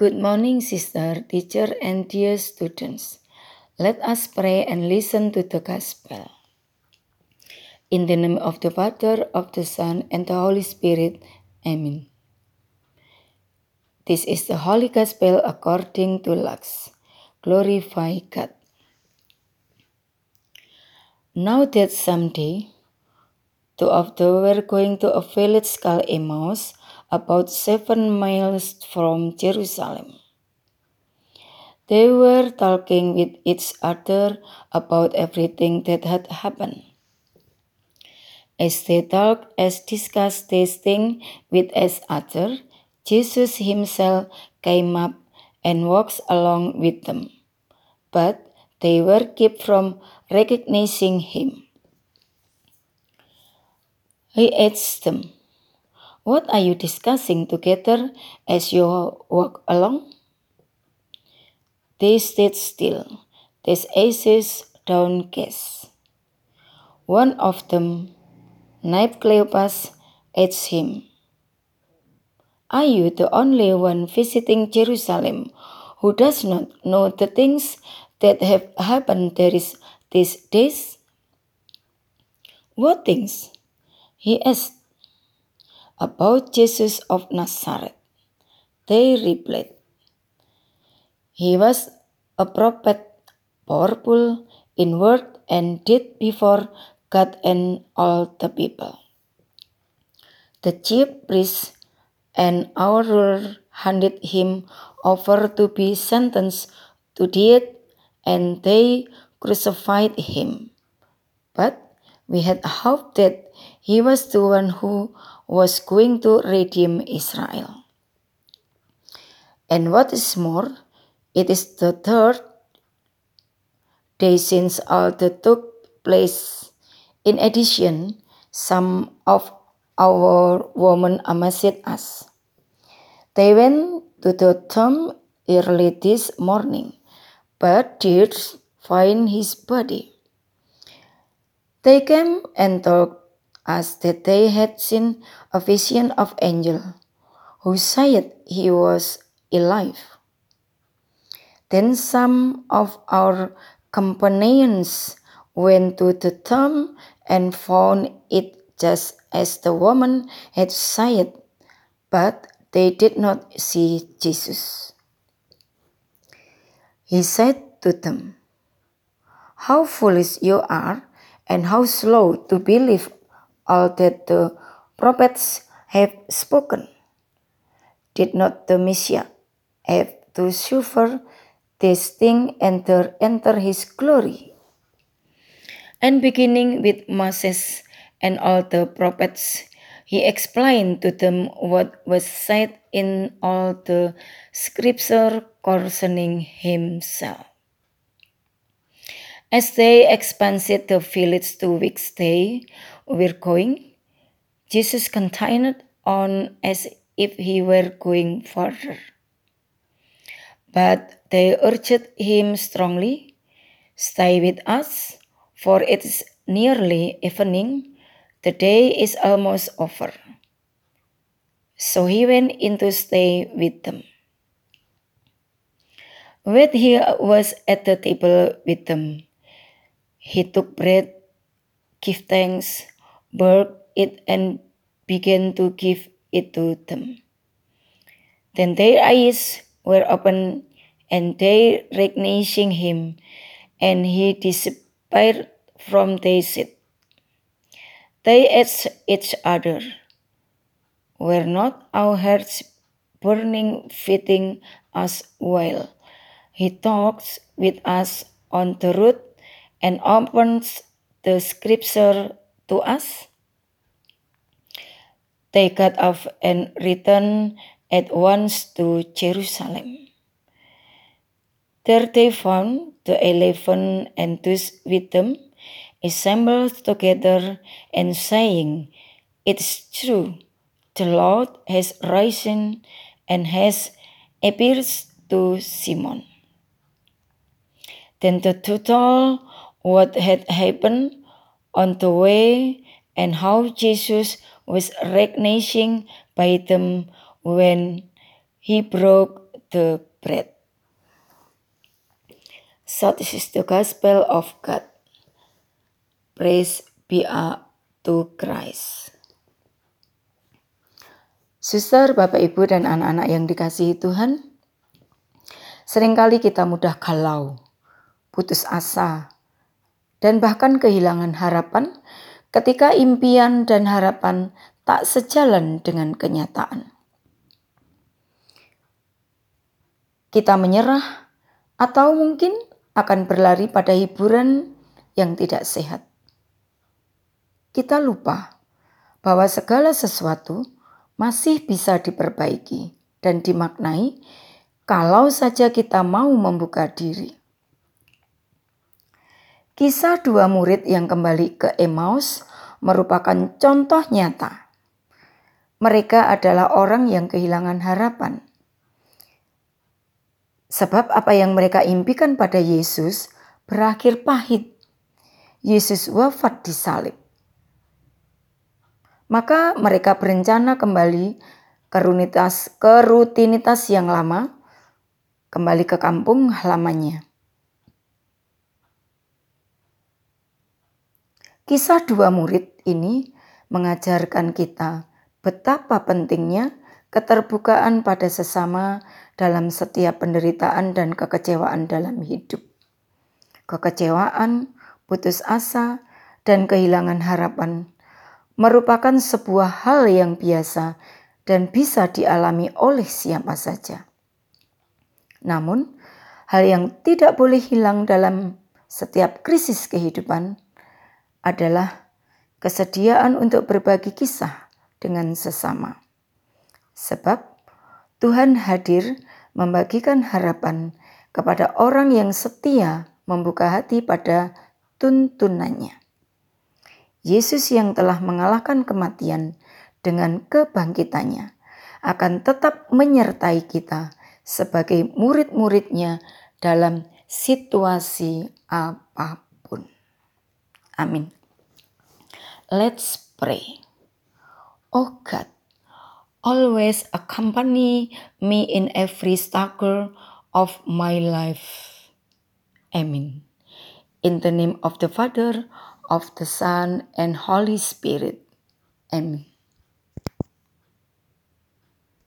Good morning, sister, teacher, and dear students. Let us pray and listen to the gospel. In the name of the Father, of the Son, and the Holy Spirit. Amen. This is the Holy Gospel according to Luke. Glorify God. Now that someday, two of them were going to a village called Emmaus, about seven miles from Jerusalem. They were talking with each other about everything that had happened. As they talked and discussed these things with each other, Jesus himself came up and walked along with them. But they were kept from recognizing him. He asked them, what are you discussing together as you walk along? They stayed still, their faces downcast. One of them, named Cleopas, asked him, Are you the only one visiting Jerusalem who does not know the things that have happened there these days? What things? He asked about Jesus of Nazareth. They replied, He was a prophet, powerful in word and deed before God and all the people. The chief priests and our ruler handed him over to be sentenced to death, and they crucified him. But we had hoped that he was the one who was going to redeem Israel. And what is more, it is the third day since all that took place. In addition, some of our women amazed us. They went to the tomb early this morning, but did find his body. They came and told as that they had seen a vision of angel who said he was alive. Then some of our companions went to the tomb and found it just as the woman had said, but they did not see Jesus. He said to them, How foolish you are, and how slow to believe all that the prophets have spoken. Did not the Messiah have to suffer this thing and enter his glory? And beginning with Moses and all the prophets, he explained to them what was said in all the scripture concerning himself. As they expanded the village to which they were going, Jesus continued on as if he were going further. But they urged him strongly, Stay with us, for it is nearly evening, the day is almost over. So he went in to stay with them. When he was at the table with them, he took bread, gave thanks, broke it, and began to give it to them. Then their eyes were opened, and they recognizing him, and he disappeared from their sight. They asked each other, Were not our hearts burning fitting us while he talks with us on the road and opens the scripture to us? They got off and returned at once to Jerusalem. There they found the eleven and those with them assembled together and saying, It's true, the Lord has risen and has appeared to Simon. Then the total what had happened on the way and how Jesus was recognizing by them when he broke the bread. This is the gospel of God. Praise be to Christ. Suster, Bapak Ibu dan anak-anak yang dikasihi Tuhan, sering kali kita mudah galau, putus asa, dan bahkan kehilangan harapan ketika impian dan harapan tak sejalan dengan kenyataan. Kita menyerah atau mungkin akan berlari pada hiburan yang tidak sehat. Kita lupa bahwa segala sesuatu masih bisa diperbaiki dan dimaknai kalau saja kita mau membuka diri. Kisah dua murid yang kembali ke Emmaus merupakan contoh nyata. Mereka adalah orang yang kehilangan harapan. Sebab apa yang mereka impikan pada Yesus berakhir pahit. Yesus wafat di salib maka mereka berencana kembali ke rutinitas, yang lama, kembali ke kampung halamannya. Kisah dua murid ini mengajarkan kita betapa pentingnya keterbukaan pada sesama dalam setiap penderitaan dan kekecewaan dalam hidup. Kekecewaan, putus asa, dan kehilangan harapan merupakan sebuah hal yang biasa dan bisa dialami oleh siapa saja. Namun, hal yang tidak boleh hilang dalam setiap krisis kehidupan adalah kesediaan untuk berbagi kisah dengan sesama. Sebab Tuhan hadir membagikan harapan kepada orang yang setia membuka hati pada tuntunannya. Yesus yang telah mengalahkan kematian dengan kebangkitannya akan tetap menyertai kita sebagai murid-muridnya dalam situasi apa pun. Amin. Let's pray. Oh God, always accompany me in every struggle of my life. Amen. In the name of the Father, of the Son, and Holy Spirit. Amen.